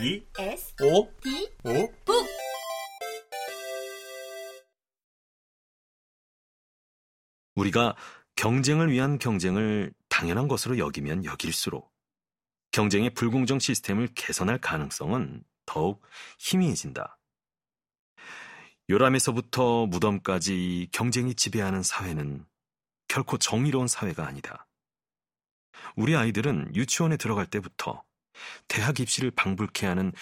E S O D O 북 우리가 경쟁을 위한 경쟁을 당연한 것으로 여기면 여길수록 경쟁의 불공정 시스템을 개선할 가능성은 더욱 희미해진다. 요람에서부터 무덤까지 경쟁이 지배하는 사회는 결코 정의로운 사회가 아니다. 우리 아이들은 유치원에 들어갈 때부터 대학 입시를 방불케 하는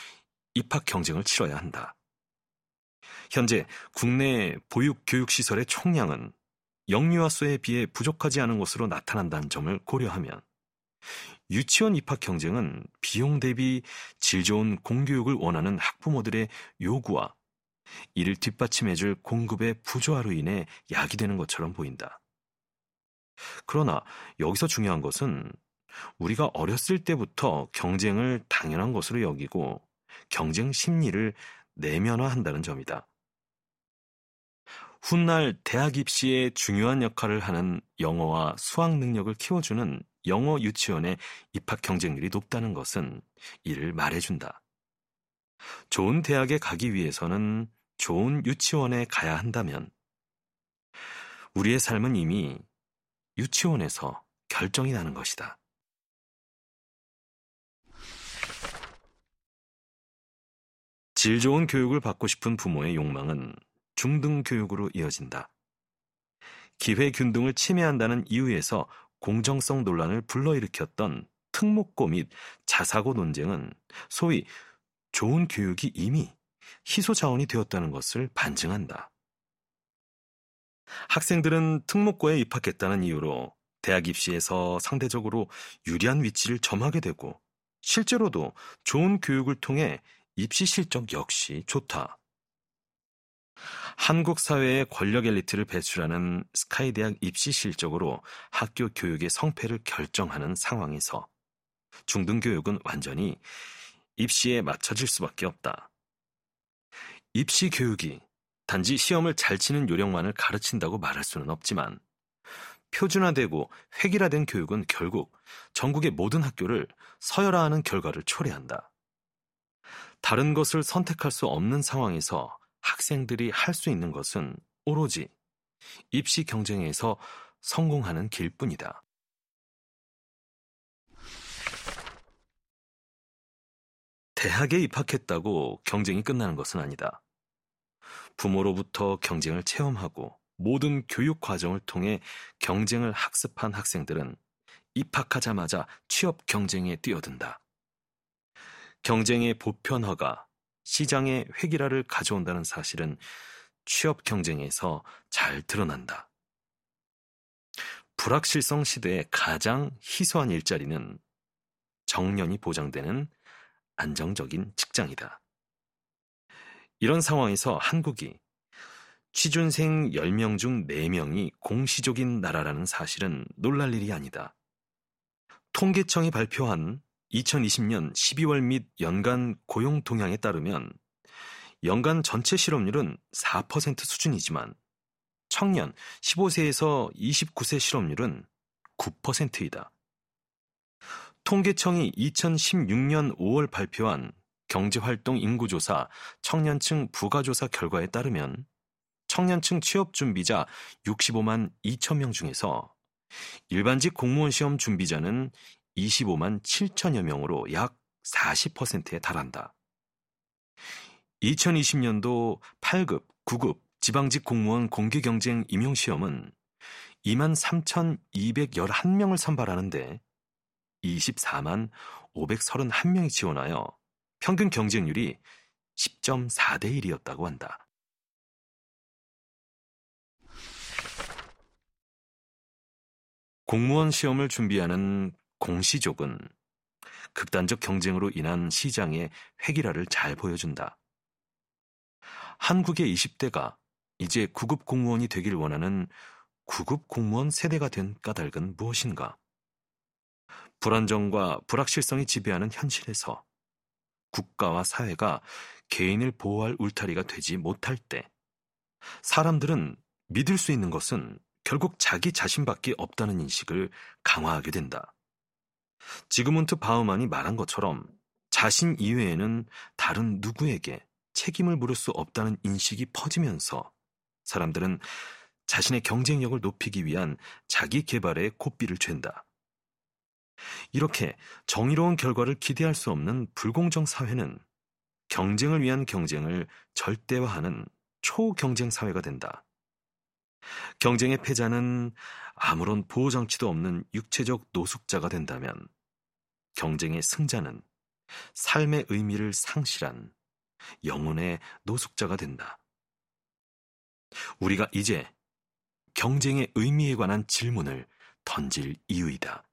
입학 경쟁을 치러야 한다. 현재 국내 보육 교육 시설의 총량은 영유아 수에 비해 부족하지 않은 것으로 나타난다는 점을 고려하면 유치원 입학 경쟁은 비용 대비 질 좋은 공교육을 원하는 학부모들의 요구와 이를 뒷받침해줄 공급의 부조화로 인해 야기되는 것처럼 보인다. 그러나 여기서 중요한 것은 우리가 어렸을 때부터 경쟁을 당연한 것으로 여기고 경쟁 심리를 내면화한다는 점이다. 훗날 대학 입시에 중요한 역할을 하는 영어와 수학 능력을 키워주는 영어 유치원의 입학 경쟁률이 높다는 것은 이를 말해준다. 좋은 대학에 가기 위해서는 좋은 유치원에 가야 한다면 우리의 삶은 이미 유치원에서 결정이 나는 것이다. 질 좋은 교육을 받고 싶은 부모의 욕망은 중등 교육으로 이어진다. 기회 균등을 침해한다는 이유에서 공정성 논란을 불러일으켰던 특목고 및 자사고 논쟁은 소위 좋은 교육이 이미 희소 자원이 되었다는 것을 반증한다. 학생들은 특목고에 입학했다는 이유로 대학 입시에서 상대적으로 유리한 위치를 점하게 되고 실제로도 좋은 교육을 통해 입시 실적 역시 좋다. 한국 사회의 권력 엘리트를 배출하는 스카이 대학 입시 실적으로 학교 교육의 성패를 결정하는 상황에서 중등 교육은 완전히 입시에 맞춰질 수밖에 없다. 입시 교육이 단지 시험을 잘 치는 요령만을 가르친다고 말할 수는 없지만 표준화되고 획일화된 교육은 결국 전국의 모든 학교를 서열화하는 결과를 초래한다. 다른 것을 선택할 수 없는 상황에서 학생들이 할 수 있는 것은 오로지 입시 경쟁에서 성공하는 길뿐이다. 대학에 입학했다고 경쟁이 끝나는 것은 아니다. 부모로부터 경쟁을 체험하고 모든 교육 과정을 통해 경쟁을 학습한 학생들은 입학하자마자 취업 경쟁에 뛰어든다. 경쟁의 보편화가 시장의 획일화를 가져온다는 사실은 취업 경쟁에서 잘 드러난다. 불확실성 시대의 가장 희소한 일자리는 정년이 보장되는 안정적인 직장이다. 이런 상황에서 한국이 취준생 10명 중 4명이 공시족인 나라라는 사실은 놀랄 일이 아니다. 통계청이 발표한 2020년 12월 및 연간 고용 동향에 따르면 연간 전체 실업률은 4% 수준이지만 청년 15세에서 29세 실업률은 9%이다. 통계청이 2016년 5월 발표한 경제활동 인구조사 청년층 부가조사 결과에 따르면 청년층 취업 준비자 65만 2천 명 중에서 일반직 공무원 시험 준비자는 25만 7천여 명으로 약 40%에 달한다. 2020년도 8급, 9급 지방직 공무원 공개 경쟁 임용 시험은 2만 3,211명을 선발하는데 24만 531명이 지원하여 평균 경쟁률이 10.4대 1이었다고 한다. 공무원 시험을 준비하는 공시족은 극단적 경쟁으로 인한 시장의 획일화를 잘 보여준다. 한국의 20대가 이제 9급 공무원이 되길 원하는 9급 공무원 세대가 된 까닭은 무엇인가? 불안정과 불확실성이 지배하는 현실에서 국가와 사회가 개인을 보호할 울타리가 되지 못할 때 사람들은 믿을 수 있는 것은 결국 자기 자신밖에 없다는 인식을 강화하게 된다. 지그문트 바우만이 말한 것처럼 자신 이외에는 다른 누구에게 책임을 물을 수 없다는 인식이 퍼지면서 사람들은 자신의 경쟁력을 높이기 위한 자기 개발에 고삐를 쥘다. 이렇게 정의로운 결과를 기대할 수 없는 불공정 사회는 경쟁을 위한 경쟁을 절대화하는 초경쟁 사회가 된다. 경쟁의 패자는 아무런 보호장치도 없는 육체적 노숙자가 된다면 경쟁의 승자는 삶의 의미를 상실한 영혼의 노숙자가 된다. 우리가 이제 경쟁의 의미에 관한 질문을 던질 이유이다.